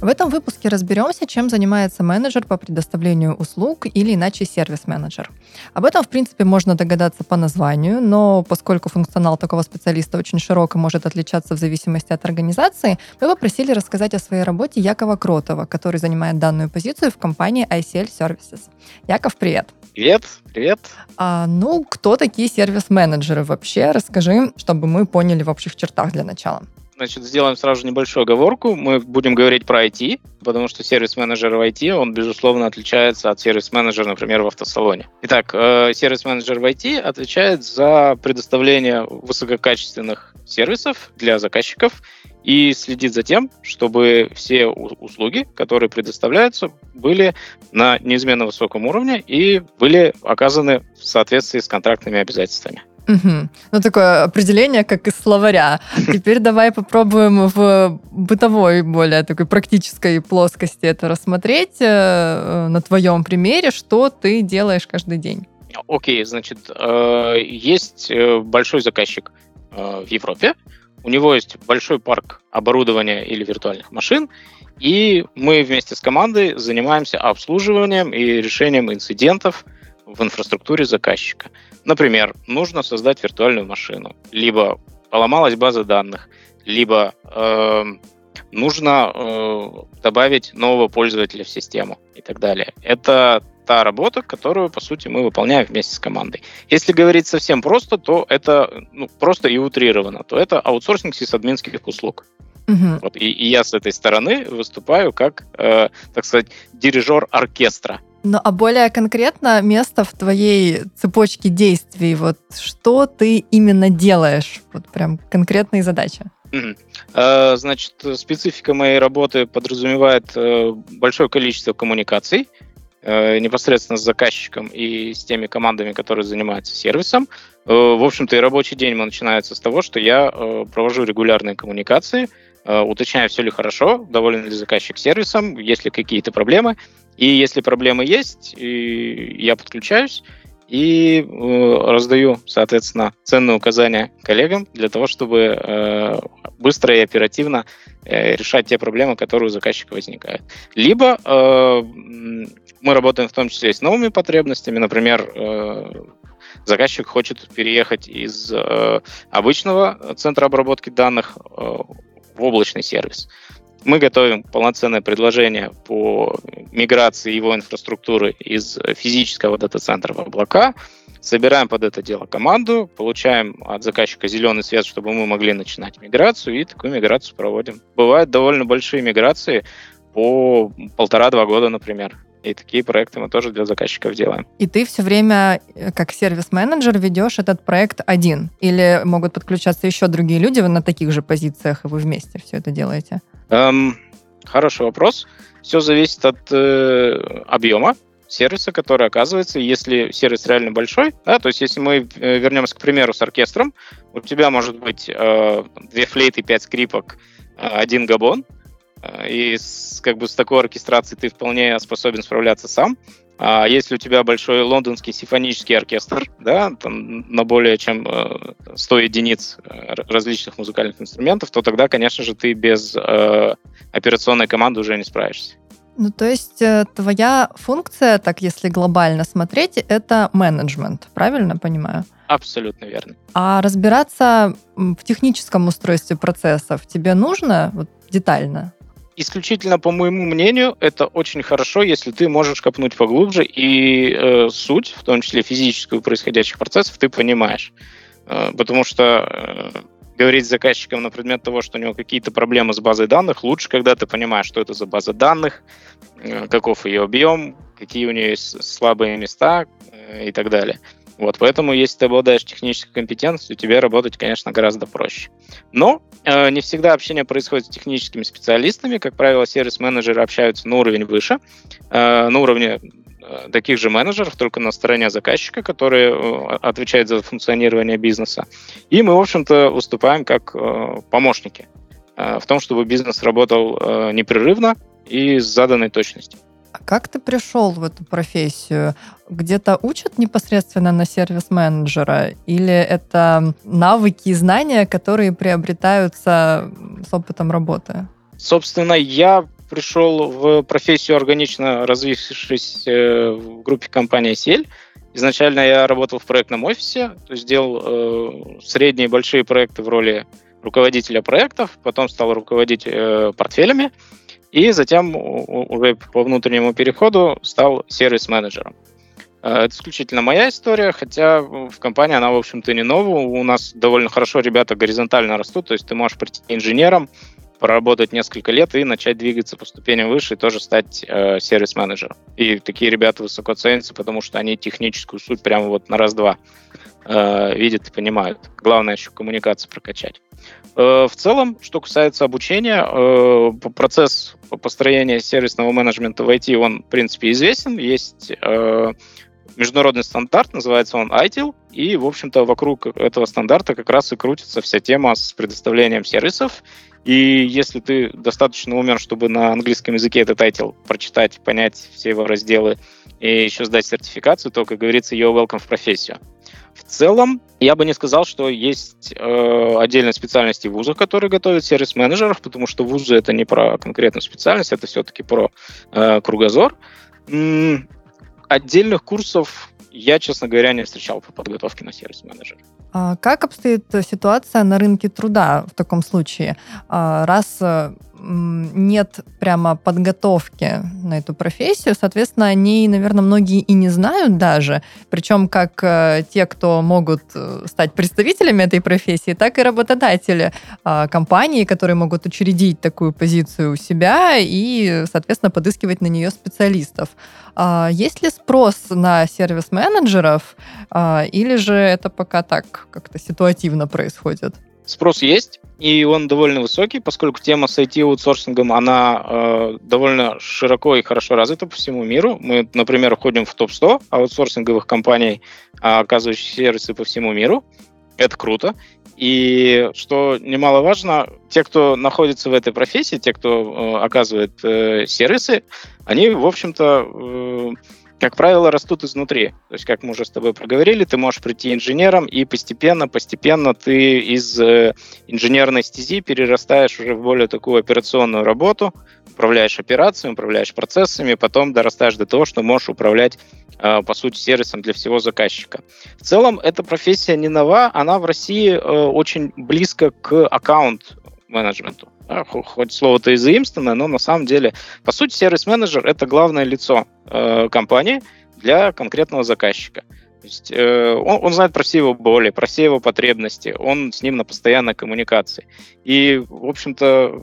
В этом выпуске разберемся, чем занимается менеджер по предоставлению услуг или иначе сервис-менеджер. Об этом, в принципе, можно догадаться по названию, но поскольку функционал такого специалиста очень широк и может отличаться в зависимости от организации, мы попросили рассказать о своей работе Якова Кротова, который занимает данную позицию в компании ICL Services. Яков, привет! Привет, привет. А, ну, кто такие сервис-менеджеры вообще? Расскажи, чтобы мы поняли в общих чертах для начала. Значит, сделаем сразу небольшую оговорку. Мы будем говорить про IT, потому что сервис-менеджер в IT, он, безусловно, отличается от сервис-менеджера, например, в автосалоне. Итак, э, сервис-менеджер в IT отвечает за предоставление высококачественных сервисов для заказчиков и следит за тем, чтобы все услуги, которые предоставляются, были на неизменно высоком уровне и были оказаны в соответствии с контрактными обязательствами. Угу. Ну, такое определение, как из словаря. Теперь давай попробуем в бытовой, более такой практической плоскости это рассмотреть э, на твоем примере, что ты делаешь каждый день. Окей, значит, э, есть э, большой заказчик в Европе, у него есть большой парк оборудования или виртуальных машин, и мы вместе с командой занимаемся обслуживанием и решением инцидентов в инфраструктуре заказчика. Например, нужно создать виртуальную машину, либо поломалась база данных, либо э, нужно э, добавить нового пользователя в систему и так далее. Это та работа, которую, по сути, мы выполняем вместе с командой. Если говорить совсем просто, то это ну, просто и утрировано, то это аутсорсинг сисадминских услуг. Угу. Вот, и, и я с этой стороны выступаю как, э, так сказать, дирижер оркестра ну, а более конкретно место в твоей цепочке действий, вот что ты именно делаешь, вот прям конкретные задачи? Mm-hmm. Значит, специфика моей работы подразумевает э, большое количество коммуникаций э, непосредственно с заказчиком и с теми командами, которые занимаются сервисом. Э, в общем-то, и рабочий день начинается с того, что я провожу регулярные коммуникации, уточняю, все ли хорошо, доволен ли заказчик сервисом, есть ли какие-то проблемы, и если проблемы есть, я подключаюсь и э, раздаю, соответственно, ценные указания коллегам для того, чтобы э, быстро и оперативно э, решать те проблемы, которые у заказчика возникают. Либо мы работаем в том числе с новыми потребностями, например, заказчик хочет переехать из обычного центра обработки данных в облачный сервис. Мы готовим полноценное предложение по миграции его инфраструктуры из физического дата-центра в облака, собираем под это дело команду, получаем от заказчика зеленый свет, чтобы мы могли начинать миграцию, и такую миграцию проводим. Бывают довольно большие миграции по полтора-два года, например. И такие проекты мы тоже для заказчиков делаем. И ты все время, э, как сервис-менеджер, ведешь этот проект один? Или могут подключаться еще другие люди на таких же позициях, и вы вместе все это делаете? Эм, хороший вопрос. Все зависит от э, объема сервиса, который оказывается, если сервис реально большой, да, то есть если мы э, вернемся, к примеру, с оркестром, у тебя может быть э, две флейты, пять скрипок, э, один габон, э, и с, как бы с такой оркестрацией ты вполне способен справляться сам. А если у тебя большой лондонский симфонический оркестр, да, там на более чем 100 э, единиц э, различных музыкальных инструментов, то тогда, конечно же, ты без э, операционной команды уже не справишься. Ну, то есть э, твоя функция, так если глобально смотреть, это менеджмент, правильно понимаю? Абсолютно верно. А разбираться в техническом устройстве процессов тебе нужно вот, детально? Исключительно, по моему мнению, это очень хорошо, если ты можешь копнуть поглубже и э, суть, в том числе физическую происходящих процессов, ты понимаешь. Э, потому что э, говорить с заказчиком на предмет того, что у него какие-то проблемы с базой данных, лучше, когда ты понимаешь, что это за база данных, э, каков ее объем, какие у нее есть слабые места э, и так далее. Вот, поэтому, если ты обладаешь технической компетенцией, тебе работать, конечно, гораздо проще. Но э, не всегда общение происходит с техническими специалистами. Как правило, сервис-менеджеры общаются на уровень выше, э, на уровне э, таких же менеджеров, только на стороне заказчика, которые э, отвечают за функционирование бизнеса. И мы, в общем-то, выступаем как помощники в том, чтобы бизнес работал непрерывно и с заданной точностью. А как ты пришел в эту профессию? Где-то учат непосредственно на сервис-менеджера? Или это навыки и знания, которые приобретаются с опытом работы? Собственно, я пришел в профессию, органично развившись э, в группе компании «Сель». Изначально я работал в проектном офисе, то есть делал э, средние и большие проекты в роли руководителя проектов, потом стал руководить э, портфелями, и затем уже по внутреннему переходу стал сервис-менеджером. Э, это исключительно моя история, хотя в компании она, в общем-то, не новая. У нас довольно хорошо ребята горизонтально растут, то есть ты можешь прийти инженером, проработать несколько лет и начать двигаться по ступеням выше и тоже стать э, сервис-менеджером. И такие ребята высоко ценятся, потому что они техническую суть прямо вот на раз-два э, видят и понимают. Главное еще коммуникацию прокачать. Э, в целом, что касается обучения, э, процесс построения сервисного менеджмента в IT, он, в принципе, известен. Есть э, международный стандарт, называется он ITIL, и, в общем-то, вокруг этого стандарта как раз и крутится вся тема с предоставлением сервисов и если ты достаточно умен, чтобы на английском языке этот title прочитать, понять все его разделы и еще сдать сертификацию, то, как говорится, you're welcome в профессию. В целом, я бы не сказал, что есть э, отдельные специальности в вузах, которые готовят сервис-менеджеров, потому что вузы это не про конкретную специальность, это все-таки про э, кругозор. М-м, отдельных курсов я, честно говоря, не встречал по подготовке на сервис-менеджера. А как обстоит ситуация на рынке труда в таком случае? А, раз э, нет прямо подготовки на эту профессию, соответственно, они, наверное, многие и не знают даже, причем как э, те, кто могут э, стать представителями этой профессии, так и работодатели а, компании, которые могут учредить такую позицию у себя и, соответственно, подыскивать на нее специалистов. А, есть ли спрос на сервис-менеджеров, а, или же это пока так как-то ситуативно происходит? Спрос есть, и он довольно высокий, поскольку тема с IT-аутсорсингом, она э, довольно широко и хорошо развита по всему миру. Мы, например, входим в топ-100 аутсорсинговых компаний, оказывающих сервисы по всему миру. Это круто. И что немаловажно, те, кто находится в этой профессии, те, кто э, оказывает э, сервисы, они, в общем-то, э, как правило, растут изнутри. То есть, как мы уже с тобой проговорили, ты можешь прийти инженером, и постепенно, постепенно ты из э, инженерной стези перерастаешь уже в более такую операционную работу, управляешь операциями, управляешь процессами, потом дорастаешь до того, что можешь управлять, э, по сути, сервисом для всего заказчика. В целом, эта профессия не нова, она в России э, очень близко к аккаунт-менеджменту. Хоть слово-то и заимствованное, но на самом деле, по сути, сервис-менеджер — это главное лицо э, компании для конкретного заказчика. То есть, э, он, он знает про все его боли, про все его потребности, он с ним на постоянной коммуникации. И, в общем-то,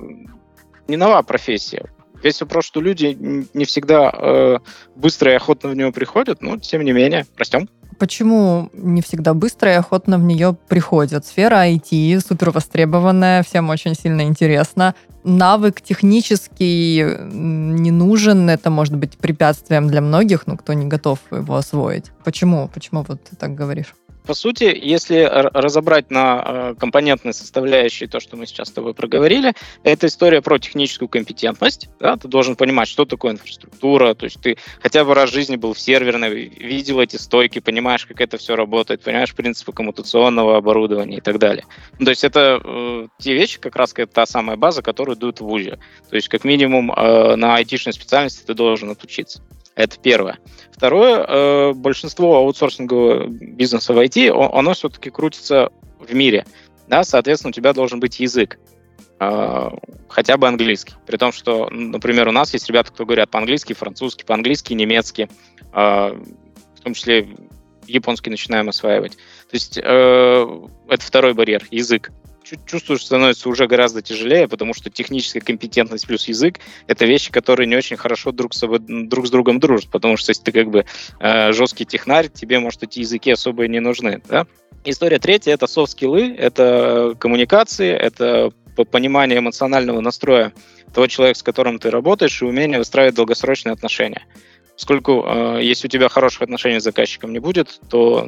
не нова профессия. Весь вопрос, что люди не всегда э, быстро и охотно в него приходят, но тем не менее, растем. Почему не всегда быстро и охотно в нее приходят? Сфера IT супер востребованная, всем очень сильно интересно. Навык технический не нужен, это может быть препятствием для многих, но кто не готов его освоить. Почему? Почему вот ты так говоришь? По сути, если разобрать на э, компонентные составляющие то, что мы сейчас с тобой проговорили, это история про техническую компетентность. Да? Ты должен понимать, что такое инфраструктура, то есть ты хотя бы раз в жизни был в серверной, видел эти стойки, понимаешь, как это все работает, понимаешь принципы коммутационного оборудования и так далее. Ну, то есть это э, те вещи, как раз та самая база, которую дают в ВУЗе. То есть как минимум э, на айтишной специальности ты должен отучиться. Это первое. Второе, э, большинство аутсорсингового бизнеса в IT, оно все-таки крутится в мире. Да, соответственно, у тебя должен быть язык, э, хотя бы английский. При том, что, например, у нас есть ребята, кто говорят по-английски, французски, по-английски, немецки, э, в том числе японский начинаем осваивать. То есть это второй барьер, язык чувствую, что становится уже гораздо тяжелее, потому что техническая компетентность плюс язык — это вещи, которые не очень хорошо друг с, собой, друг с другом дружат, потому что если ты как бы э, жесткий технарь, тебе, может, эти языки особо и не нужны, да? История третья — это софт-скиллы, это коммуникации, это понимание эмоционального настроя того человека, с которым ты работаешь, и умение выстраивать долгосрочные отношения. Поскольку э, если у тебя хороших отношений с заказчиком не будет, то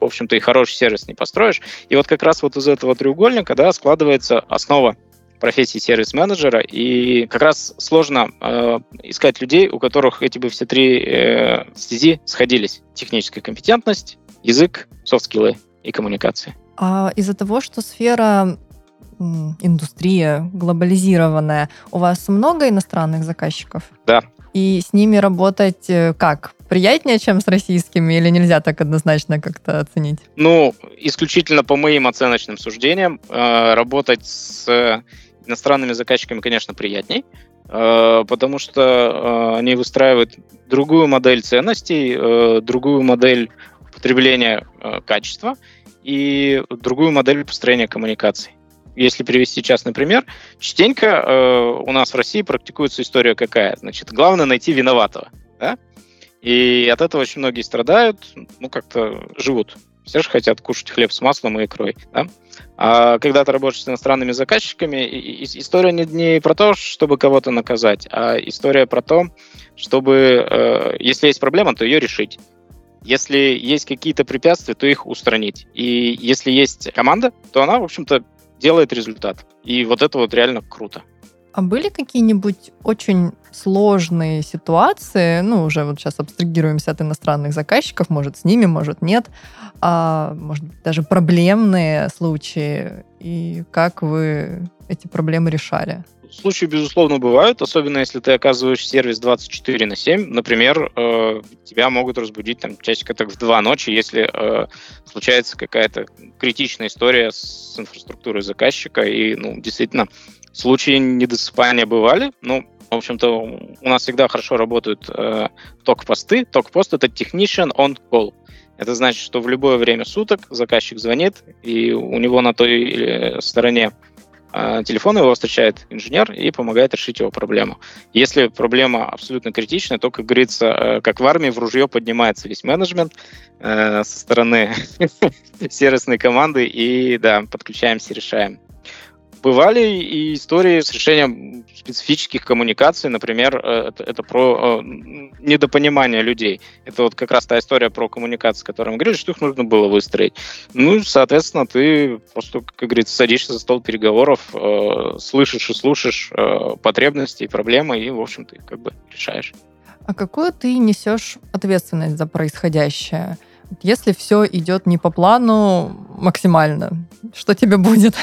в общем-то, и хороший сервис не построишь. И вот как раз вот из этого треугольника, да, складывается основа профессии сервис-менеджера, и как раз сложно э, искать людей, у которых эти бы все три э, стези сходились. Техническая компетентность, язык, софт-скиллы и коммуникации. А из-за того, что сфера индустрия глобализированная, у вас много иностранных заказчиков? Да. И с ними работать э, как? Приятнее, чем с российскими, или нельзя так однозначно как-то оценить? Ну, исключительно по моим оценочным суждениям, э, работать с иностранными заказчиками, конечно, приятней, э, потому что э, они выстраивают другую модель ценностей, э, другую модель потребления качества и другую модель построения коммуникаций. Если привести частный пример, частенько у нас в России практикуется история какая? Значит, главное найти виноватого. Да? И от этого очень многие страдают, ну, как-то живут. Все же хотят кушать хлеб с маслом и икрой. Да? А когда ты работаешь с иностранными заказчиками, история не, не про то, чтобы кого-то наказать, а история про то, чтобы, э, если есть проблема, то ее решить. Если есть какие-то препятствия, то их устранить. И если есть команда, то она, в общем-то, делает результат. И вот это вот реально круто. А были какие-нибудь очень сложные ситуации, ну, уже вот сейчас абстрагируемся от иностранных заказчиков, может, с ними, может, нет, а, может даже проблемные случаи, и как вы эти проблемы решали? Случаи, безусловно, бывают, особенно если ты оказываешь сервис 24 на 7. Например, э, тебя могут разбудить там часика так в 2 ночи, если э, случается какая-то критичная история с инфраструктурой заказчика, и, ну, действительно, Случаи недосыпания бывали, ну, в общем-то, у нас всегда хорошо работают э, ток-посты. Ток-пост — это technician on call. Это значит, что в любое время суток заказчик звонит, и у него на той стороне э, телефона его встречает инженер и помогает решить его проблему. Если проблема абсолютно критичная, то, как говорится, э, как в армии, в ружье поднимается весь менеджмент э, со стороны сервисной команды, и да, подключаемся, решаем. Бывали и истории с решением специфических коммуникаций, например, э, это, это про э, недопонимание людей. Это вот как раз та история про коммуникации, о которой мы говорили, что их нужно было выстроить. Ну, соответственно, ты просто, как говорится, садишься за стол переговоров, э, слышишь и слушаешь э, потребности и проблемы, и, в общем, ты как бы решаешь. А какую ты несешь ответственность за происходящее? Если все идет не по плану максимально, что тебе будет?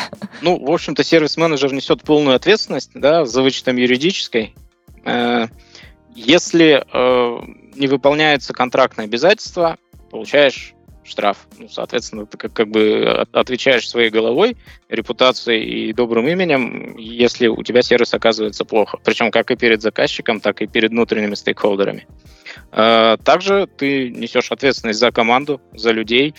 Ну, в общем-то, сервис-менеджер несет полную ответственность, да, за вычетом юридической. Э, если э, не выполняется контрактное обязательство, получаешь штраф. Ну, соответственно, ты как, как бы отвечаешь своей головой, репутацией и добрым именем, если у тебя сервис оказывается плохо. Причем как и перед заказчиком, так и перед внутренними стейкхолдерами. А, также ты несешь ответственность за команду, за людей,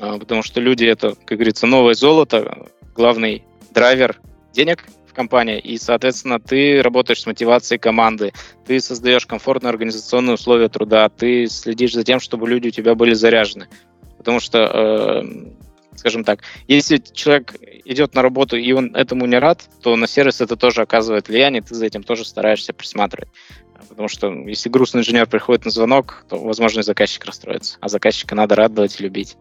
а, потому что люди это, как говорится, новое золото, главный драйвер денег в компании, и, соответственно, ты работаешь с мотивацией команды, ты создаешь комфортные организационные условия труда, ты следишь за тем, чтобы люди у тебя были заряжены. Потому что, э, скажем так, если человек идет на работу и он этому не рад, то на сервис это тоже оказывает влияние, ты за этим тоже стараешься присматривать. Потому что если грустный инженер приходит на звонок, то, возможно, и заказчик расстроится. А заказчика надо радовать и любить.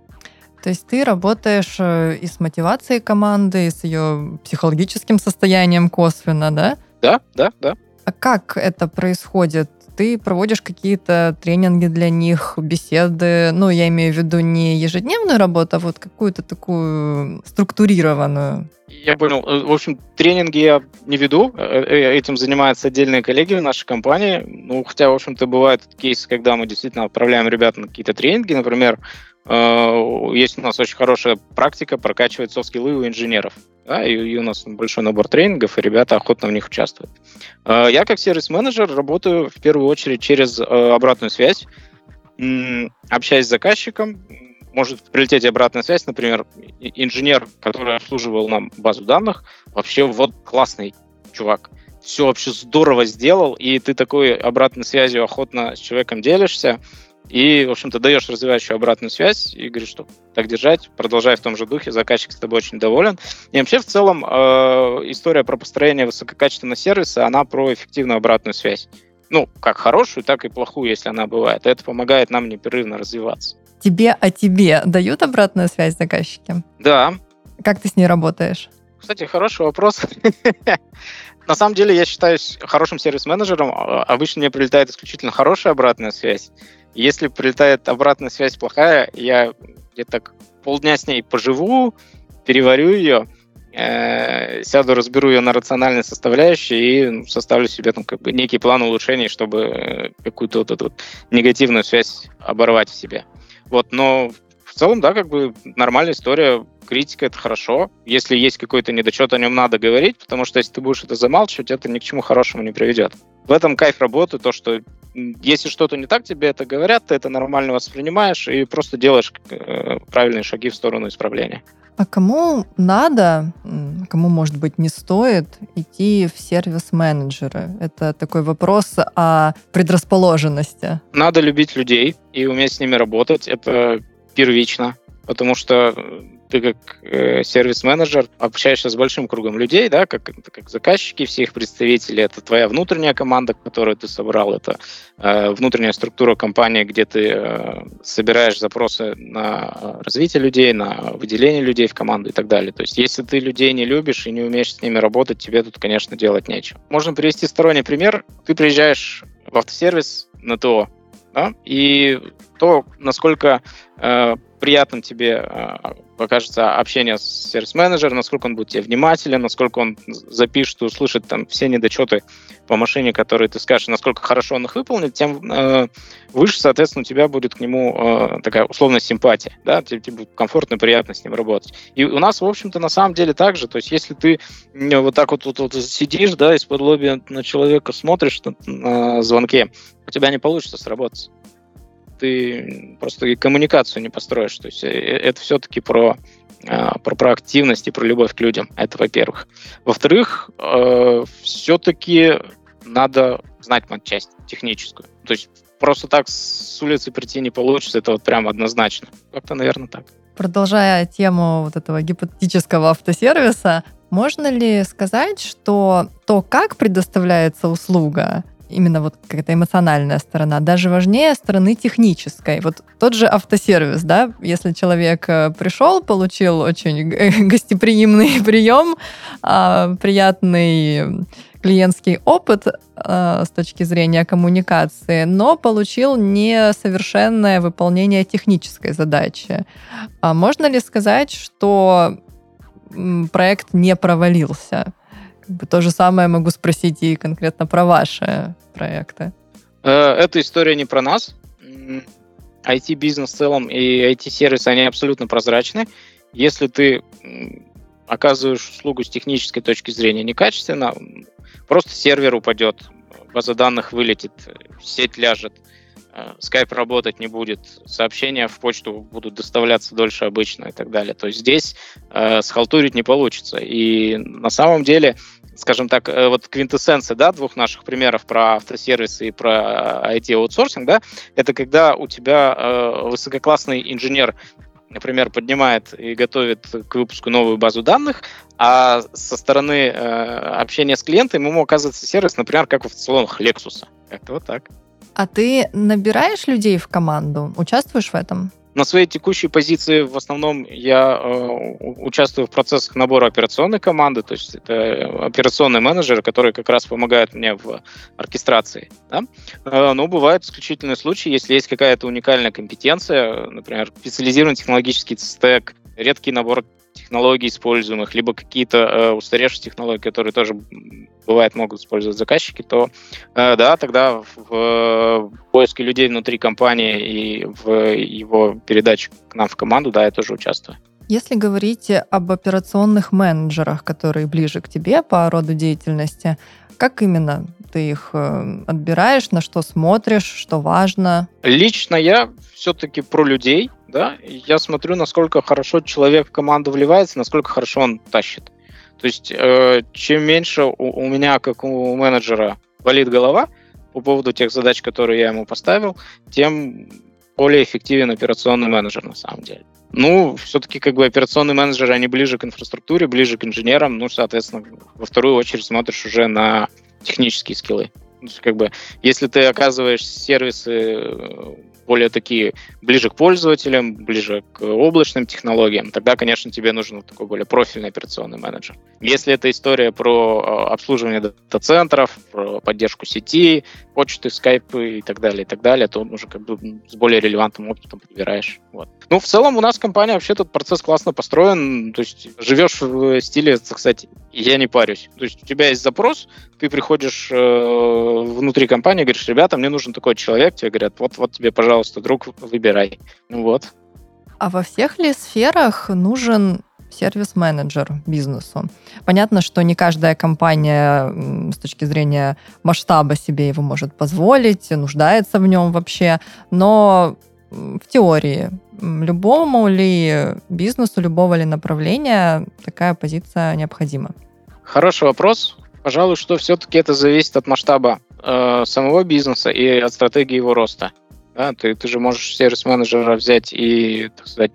То есть ты работаешь э, и с мотивацией команды, и с ее психологическим состоянием косвенно, да? Да, да, да. А как это происходит? Ты проводишь какие-то тренинги для них, беседы, ну, я имею в виду не ежедневную работу, а вот какую-то такую структурированную. Я понял. Э, в общем, тренинги я не веду. Э, э, этим занимаются отдельные коллеги в нашей компании. Ну, хотя, в общем-то, бывают кейсы, когда мы действительно отправляем ребят на какие-то тренинги. Например, есть у нас очень хорошая практика прокачивать софт-скиллы у инженеров. Да, и, и у нас большой набор тренингов, и ребята охотно в них участвуют. Я как сервис-менеджер работаю в первую очередь через обратную связь, общаясь с заказчиком, может прилететь обратная связь, например, инженер, который обслуживал нам базу данных, вообще вот классный чувак, все вообще здорово сделал, и ты такой обратной связью охотно с человеком делишься, и, в общем-то, даешь развивающую обратную связь и говоришь, что так держать, продолжай в том же духе, заказчик с тобой очень доволен. И вообще, в целом, э, история про построение высококачественного сервиса, она про эффективную обратную связь. Ну, как хорошую, так и плохую, если она бывает. Это помогает нам непрерывно развиваться. Тебе о тебе дают обратную связь заказчики? Да. Как ты с ней работаешь? Кстати, хороший вопрос. На самом деле, я считаюсь хорошим сервис-менеджером. А, обычно мне прилетает исключительно хорошая обратная связь. Если прилетает обратная связь плохая, я где-то полдня с ней поживу, переварю ее, э, сяду, разберу ее на рациональные составляющие и ну, составлю себе там как бы некий план улучшений, чтобы э, какую-то вот эту вот негативную связь оборвать в себе. Вот, но в целом, да, как бы нормальная история. Критика — это хорошо. Если есть какой-то недочет, о нем надо говорить, потому что если ты будешь это замалчивать, это ни к чему хорошему не приведет. В этом кайф работы, то, что если что-то не так, тебе это говорят, ты это нормально воспринимаешь и просто делаешь э, правильные шаги в сторону исправления. А кому надо, кому, может быть, не стоит идти в сервис-менеджеры? Это такой вопрос о предрасположенности. Надо любить людей и уметь с ними работать. Это первично, потому что ты как э, сервис-менеджер общаешься с большим кругом людей, да, как, как заказчики, все их представители, это твоя внутренняя команда, которую ты собрал, это э, внутренняя структура компании, где ты э, собираешь запросы на развитие людей, на выделение людей в команду и так далее. То есть, если ты людей не любишь и не умеешь с ними работать, тебе тут, конечно, делать нечего. Можно привести сторонний пример. Ты приезжаешь в автосервис на ТО, да, и то, насколько э, приятным тебе э, покажется общение с сервис-менеджером, насколько он будет тебе внимателен, насколько он запишет и услышит там все недочеты по машине, которые ты скажешь, насколько хорошо он их выполнит, тем э, выше, соответственно, у тебя будет к нему э, такая условная симпатия, да, тебе, тебе будет комфортно и приятно с ним работать. И у нас, в общем-то, на самом деле так же, то есть если ты вот так вот, вот, вот сидишь, да, из-под лоби на человека смотришь на, на звонке, у тебя не получится сработать ты просто коммуникацию не построишь. То есть э, это все-таки про, а, про проактивность и про любовь к людям. Это во-первых. Во-вторых, э, все-таки надо знать матчасть техническую. То есть просто так с улицы прийти не получится, это вот прям однозначно. Как-то, наверное, так. Продолжая тему вот этого гипотетического автосервиса, можно ли сказать, что то, как предоставляется услуга, именно вот какая-то эмоциональная сторона, даже важнее стороны технической. Вот тот же автосервис, да, если человек э, пришел, получил очень гостеприимный прием, а, приятный клиентский опыт э, с точки зрения коммуникации, но получил несовершенное выполнение технической задачи. А можно ли сказать, что проект не провалился? Как бы то же самое могу спросить и конкретно про ваши проекты. Э, эта история не про нас. IT-бизнес в целом и IT-сервисы, они абсолютно прозрачны. Если ты оказываешь услугу с технической точки зрения некачественно, просто сервер упадет, база данных вылетит, сеть ляжет, скайп э, работать не будет, сообщения в почту будут доставляться дольше обычно и так далее. То есть здесь э, схалтурить не получится. И на самом деле скажем так, э, вот квинтэссенция, да, двух наших примеров про автосервисы и про IT-аутсорсинг, да, это когда у тебя э, высококлассный инженер например, поднимает и готовит к выпуску новую базу данных, а со стороны э, общения с клиентом ему оказывается сервис, например, как в салонах Lexus. Как-то вот так. А ты набираешь людей в команду? Участвуешь в этом? На своей текущей позиции в основном я э, участвую в процессах набора операционной команды, то есть это операционные менеджеры, которые как раз помогают мне в оркестрации. Да? Э, но бывают исключительные случаи, если есть какая-то уникальная компетенция, например, специализированный технологический стек, редкий набор технологий используемых, либо какие-то э, устаревшие технологии, которые тоже бывает могут использовать заказчики, то э, да, тогда в, в поиске людей внутри компании и в его передаче к нам в команду, да, я тоже участвую. Если говорить об операционных менеджерах, которые ближе к тебе по роду деятельности, как именно ты их э, отбираешь, на что смотришь, что важно? Лично я все-таки про людей, да, я смотрю, насколько хорошо человек в команду вливается, насколько хорошо он тащит. То есть, э, чем меньше у, у меня, как у менеджера, болит голова по поводу тех задач, которые я ему поставил, тем более эффективен операционный менеджер на самом деле. Ну, все-таки как бы операционные менеджеры, они ближе к инфраструктуре, ближе к инженерам, ну, соответственно, во вторую очередь смотришь уже на технические скиллы. как бы, если ты оказываешь сервисы более такие ближе к пользователям, ближе к облачным технологиям, тогда, конечно, тебе нужен такой более профильный операционный менеджер. Если это история про а, обслуживание дата-центров, про поддержку сети, почты, скайпы и так далее, и так далее, то уже как бы с более релевантным опытом подбираешь. Вот. Ну, в целом у нас компания вообще этот процесс классно построен, то есть живешь в стиле, кстати, я не парюсь. То есть у тебя есть запрос, ты приходишь э, внутри компании, говоришь, ребята, мне нужен такой человек, тебе говорят, вот, вот тебе, пожалуйста, друг, выбирай. Ну вот. А во всех ли сферах нужен сервис-менеджер бизнесу. Понятно, что не каждая компания с точки зрения масштаба себе его может позволить, нуждается в нем вообще, но в теории любому ли бизнесу, любого ли направления такая позиция необходима? Хороший вопрос. Пожалуй, что все-таки это зависит от масштаба э, самого бизнеса и от стратегии его роста. Да, ты, ты же можешь сервис-менеджера взять и, так сказать,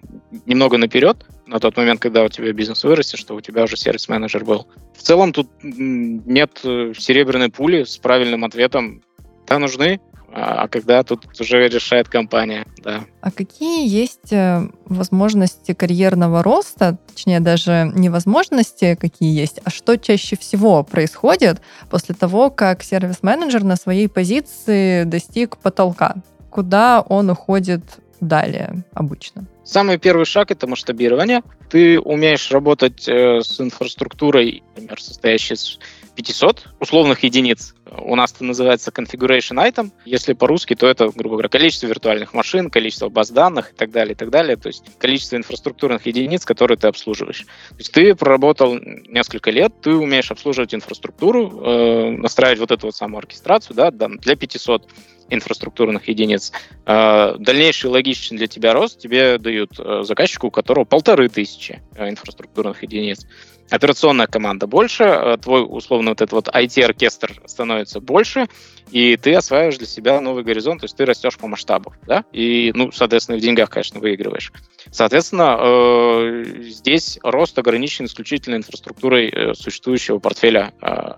немного наперед, на тот момент, когда у тебя бизнес вырастет, что у тебя уже сервис-менеджер был. В целом тут нет э, серебряной пули с правильным ответом. Да, нужны, а, а когда тут уже решает компания, да. А какие есть э, возможности карьерного роста, точнее даже не возможности какие есть, а что чаще всего происходит после того, как сервис-менеджер на своей позиции достиг потолка? Куда он уходит далее обычно? Самый первый шаг — это масштабирование. Ты умеешь работать э, с инфраструктурой, например, состоящей из 500 условных единиц. У нас это называется configuration item. Если по-русски, то это, грубо говоря, количество виртуальных машин, количество баз данных и так далее, и так далее. То есть количество инфраструктурных единиц, которые ты обслуживаешь. То есть ты проработал несколько лет, ты умеешь обслуживать инфраструктуру, э, настраивать вот эту вот самую оркестрацию да, для 500 инфраструктурных единиц. Э, дальнейший логичный для тебя рост тебе дают э, заказчику, у которого полторы тысячи э, инфраструктурных единиц операционная команда больше, э, твой, условно, вот этот вот IT-оркестр становится больше, и ты осваиваешь для себя новый горизонт, то есть ты растешь по масштабу, да, и, ну, соответственно, в деньгах, конечно, выигрываешь. Соответственно, э, здесь рост ограничен исключительно инфраструктурой э, существующего портфеля э,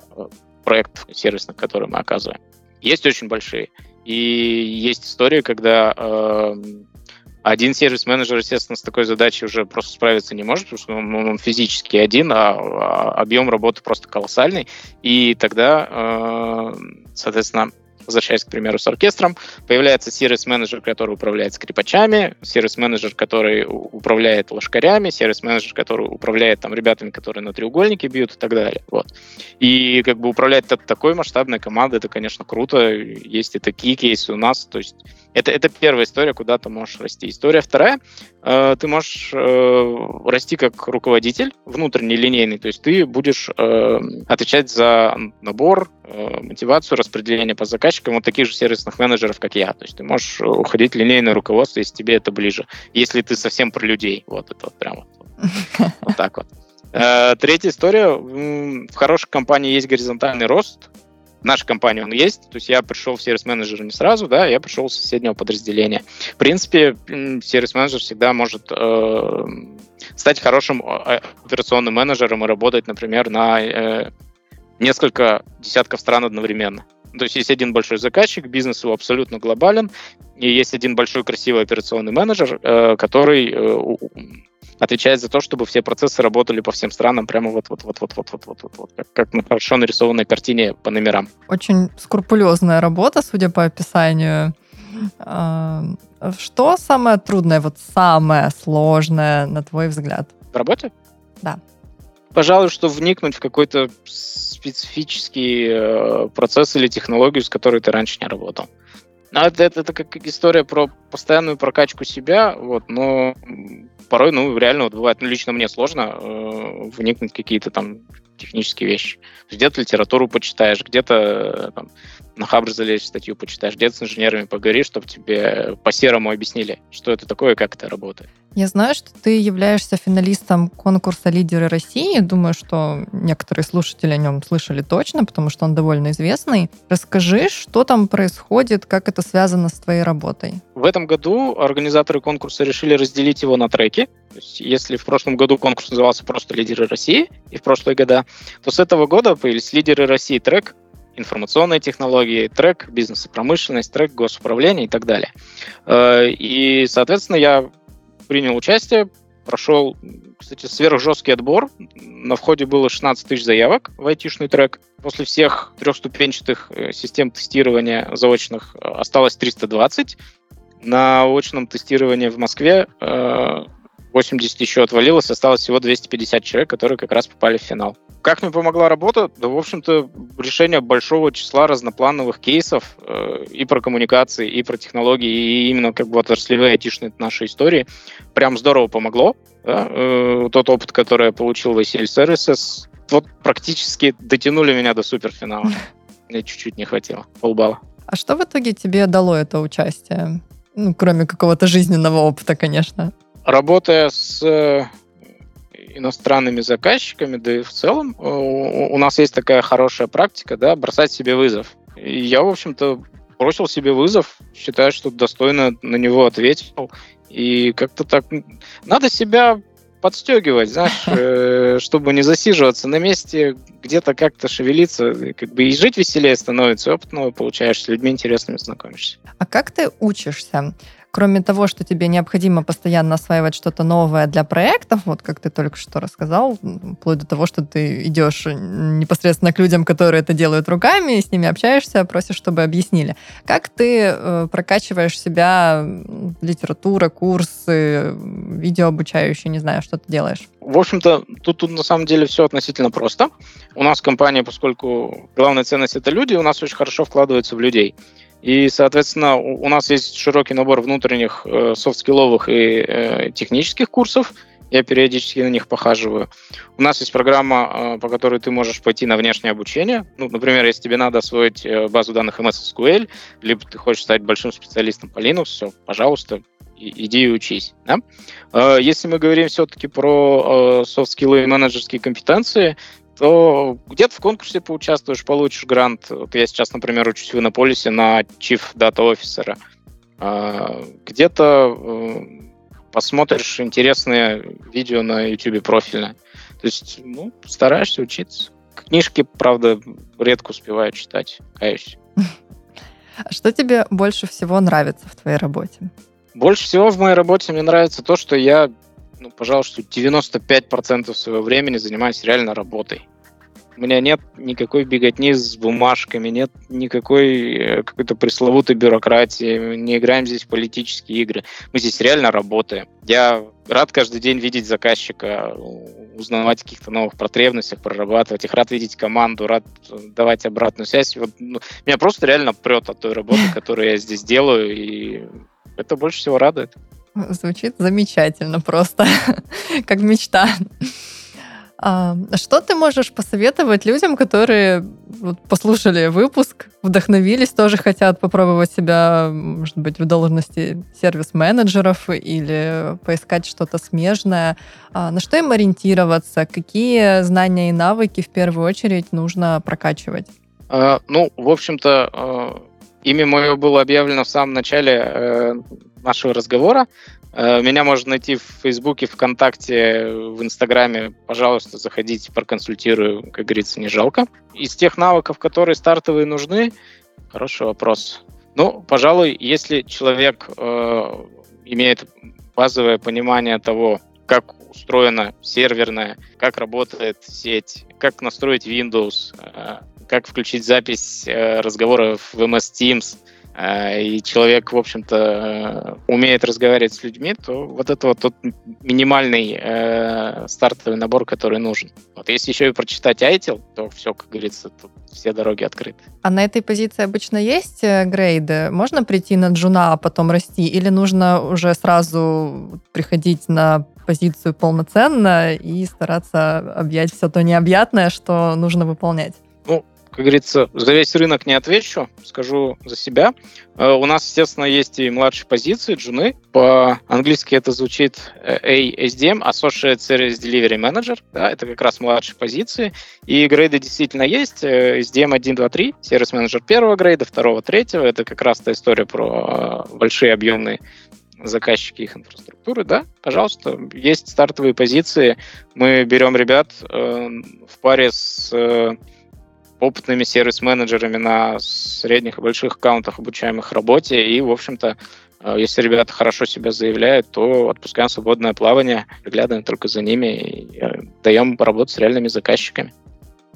проектов сервисных, которые мы оказываем. Есть очень большие. И есть истории, когда э, один сервис-менеджер, естественно, с такой задачей уже просто справиться не может, потому что он, он физически один, а, а объем работы просто колоссальный. И тогда, э, соответственно, возвращаясь, к примеру, с оркестром, появляется сервис-менеджер, который управляет скрипачами, сервис-менеджер, который управляет лошкарями, сервис-менеджер, который управляет там ребятами, которые на треугольнике бьют и так далее. Вот. И как бы управлять такой масштабной командой, это, конечно, круто. Есть и такие кейсы у нас. То есть это, это первая история, куда ты можешь расти. История вторая, э, ты можешь э, расти как руководитель, внутренний, линейный, то есть ты будешь э, отвечать за набор, э, мотивацию, распределение по заказчикам вот таких же сервисных менеджеров, как я. То есть ты можешь уходить в линейное руководство, если тебе это ближе. Если ты совсем про людей, вот это вот прямо вот так вот. Э, третья история. В хорошей компании есть горизонтальный рост, наша компания он есть, то есть я пришел в сервис-менеджер не сразу, да, я пришел с соседнего подразделения. В принципе, сервис-менеджер всегда может э, стать хорошим э, операционным менеджером и работать, например, на э, несколько десятков стран одновременно. То есть есть один большой заказчик, бизнес его абсолютно глобален, и есть один большой красивый операционный менеджер, э, который э, отвечает за то, чтобы все процессы работали по всем странам прямо вот вот вот вот вот вот вот вот, вот как, как на хорошо нарисованной картине по номерам. Очень скрупулезная работа, судя по описанию. А, что самое трудное, вот самое сложное, на твой взгляд? В работе? Да. Пожалуй, что вникнуть в какой-то специфический э, процесс или технологию, с которой ты раньше не работал. Это, это, это как история про постоянную прокачку себя, вот, но порой, ну, реально вот бывает, ну, лично мне сложно э, вникнуть какие-то там технические вещи. Где-то литературу почитаешь, где-то э, там, на Хабр залезешь, статью почитаешь, где-то с инженерами поговоришь, чтобы тебе по-серому объяснили, что это такое и как это работает. Я знаю, что ты являешься финалистом конкурса «Лидеры России». Думаю, что некоторые слушатели о нем слышали точно, потому что он довольно известный. Расскажи, что там происходит, как это связано с твоей работой. В этом году организаторы конкурса решили разделить его на треки. То есть, если в прошлом году конкурс назывался просто «Лидеры России» и в прошлые года, то с этого года появились «Лидеры России» трек, информационные технологии, трек бизнес и промышленность, трек госуправления и так далее. Э, и, соответственно, я принял участие, прошел, кстати, сверхжесткий отбор. На входе было 16 тысяч заявок в айтишный трек. После всех трехступенчатых э, систем тестирования заочных э, осталось 320. На очном тестировании в Москве 80 еще отвалилось, осталось всего 250 человек, которые как раз попали в финал. Как мне помогла работа? Да, в общем-то, решение большого числа разноплановых кейсов э, и про коммуникации, и про технологии, и именно как бы отраслевые айтишные нашей истории прям здорово помогло. Да? Э, тот опыт, который я получил в ACL Services, вот практически дотянули меня до суперфинала. Мне чуть-чуть не хватило, полбалла. А что в итоге тебе дало это участие? Ну, кроме какого-то жизненного опыта, конечно. Работая с э, иностранными заказчиками, да и в целом э, у нас есть такая хорошая практика, да, бросать себе вызов. И я, в общем-то, бросил себе вызов, считаю, что достойно на него ответил. И как-то так надо себя подстегивать, знаешь, э, чтобы не засиживаться на месте, где-то как-то шевелиться, как бы и жить веселее становится, опыт новый получаешь, с людьми интересными знакомишься. А как ты учишься? Кроме того, что тебе необходимо постоянно осваивать что-то новое для проектов, вот как ты только что рассказал, вплоть до того, что ты идешь непосредственно к людям, которые это делают руками, с ними общаешься, просишь, чтобы объяснили. Как ты э, прокачиваешь себя, литература, курсы, видео обучающие, не знаю, что ты делаешь? В общем-то, тут, тут на самом деле все относительно просто. У нас компания, поскольку главная ценность это люди, у нас очень хорошо вкладывается в людей. И, соответственно, у нас есть широкий набор внутренних э, софт-скилловых и э, технических курсов. Я периодически на них похаживаю. У нас есть программа, э, по которой ты можешь пойти на внешнее обучение. Ну, например, если тебе надо освоить э, базу данных MS SQL, либо ты хочешь стать большим специалистом по Linux, все, пожалуйста, иди и учись. Да? Если мы говорим все-таки про софт-скиллы и менеджерские компетенции, то где-то в конкурсе поучаствуешь, получишь грант. Вот я сейчас, например, учусь в Иннополисе на Chief Data Officer. А, где-то э, посмотришь интересные видео на YouTube профильно. То есть, ну, стараешься учиться. Книжки, правда, редко успеваю читать, каюсь. А что тебе больше всего нравится в твоей работе? Больше всего в моей работе мне нравится то, что я, ну, пожалуй, что 95% своего времени занимаюсь реально работой. У меня нет никакой беготни с бумажками, нет никакой э, какой-то пресловутой бюрократии, не играем здесь в политические игры. Мы здесь реально работаем. Я рад каждый день видеть заказчика, узнавать о каких-то новых потребностях, прорабатывать их, рад видеть команду, рад давать обратную связь. Вот, ну, меня просто реально прет от той работы, которую я здесь делаю, и это больше всего радует. Звучит замечательно просто, как мечта. А, что ты можешь посоветовать людям, которые послушали выпуск, вдохновились, тоже хотят попробовать себя, может быть, в должности сервис-менеджеров или поискать что-то смежное? А, на что им ориентироваться? Какие знания и навыки в первую очередь нужно прокачивать? А, ну, в общем-то, имя мое было объявлено в самом начале э, нашего разговора. Э, меня можно найти в Фейсбуке, ВКонтакте, в Инстаграме. Пожалуйста, заходите, проконсультирую, как говорится, не жалко. Из тех навыков, которые стартовые нужны, хороший вопрос. Ну, пожалуй, если человек э, имеет базовое понимание того, как устроена серверная, как работает сеть, как настроить Windows, э, как включить запись э, разговоров в MS Teams – и человек, в общем-то, э, умеет разговаривать с людьми, то вот это вот тот минимальный э, стартовый набор, который нужен. Вот если еще и прочитать ITIL, то все, как говорится, тут все дороги открыты. А на этой позиции обычно есть э, грейды? Можно прийти на джуна, а потом расти? Или нужно уже сразу приходить на позицию полноценно и стараться объять все то необъятное, что нужно выполнять? Как говорится, за весь рынок не отвечу, скажу за себя. Э, у нас, естественно, есть и младшие позиции, джуны. По-английски это звучит ASDM, Associate Service Delivery Manager. Да, это как раз младшие позиции. И грейды действительно есть. SDM 1, 2, 3, сервис-менеджер первого грейда, второго, третьего. Это как раз та история про э, большие объемные заказчики их инфраструктуры, да, пожалуйста, есть стартовые позиции. Мы берем ребят э, в паре с опытными сервис-менеджерами на средних и больших аккаунтах, обучаем их работе. И, в общем-то, э, если ребята хорошо себя заявляют, то отпускаем свободное плавание, приглядываем только за ними и э, даем работать с реальными заказчиками.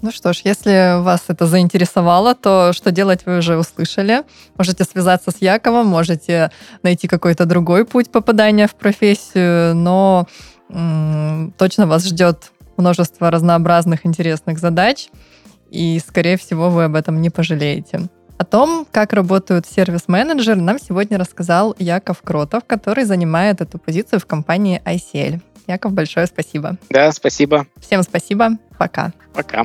Ну что ж, если вас это заинтересовало, то что делать вы уже услышали. Можете связаться с Яковом, можете найти какой-то другой путь попадания в профессию, но м- точно вас ждет множество разнообразных интересных задач, и, скорее всего, вы об этом не пожалеете. О том, как работают сервис-менеджеры, нам сегодня рассказал Яков Кротов, который занимает эту позицию в компании ICL. Яков, большое спасибо. Да, спасибо. Всем спасибо. Пока. Пока.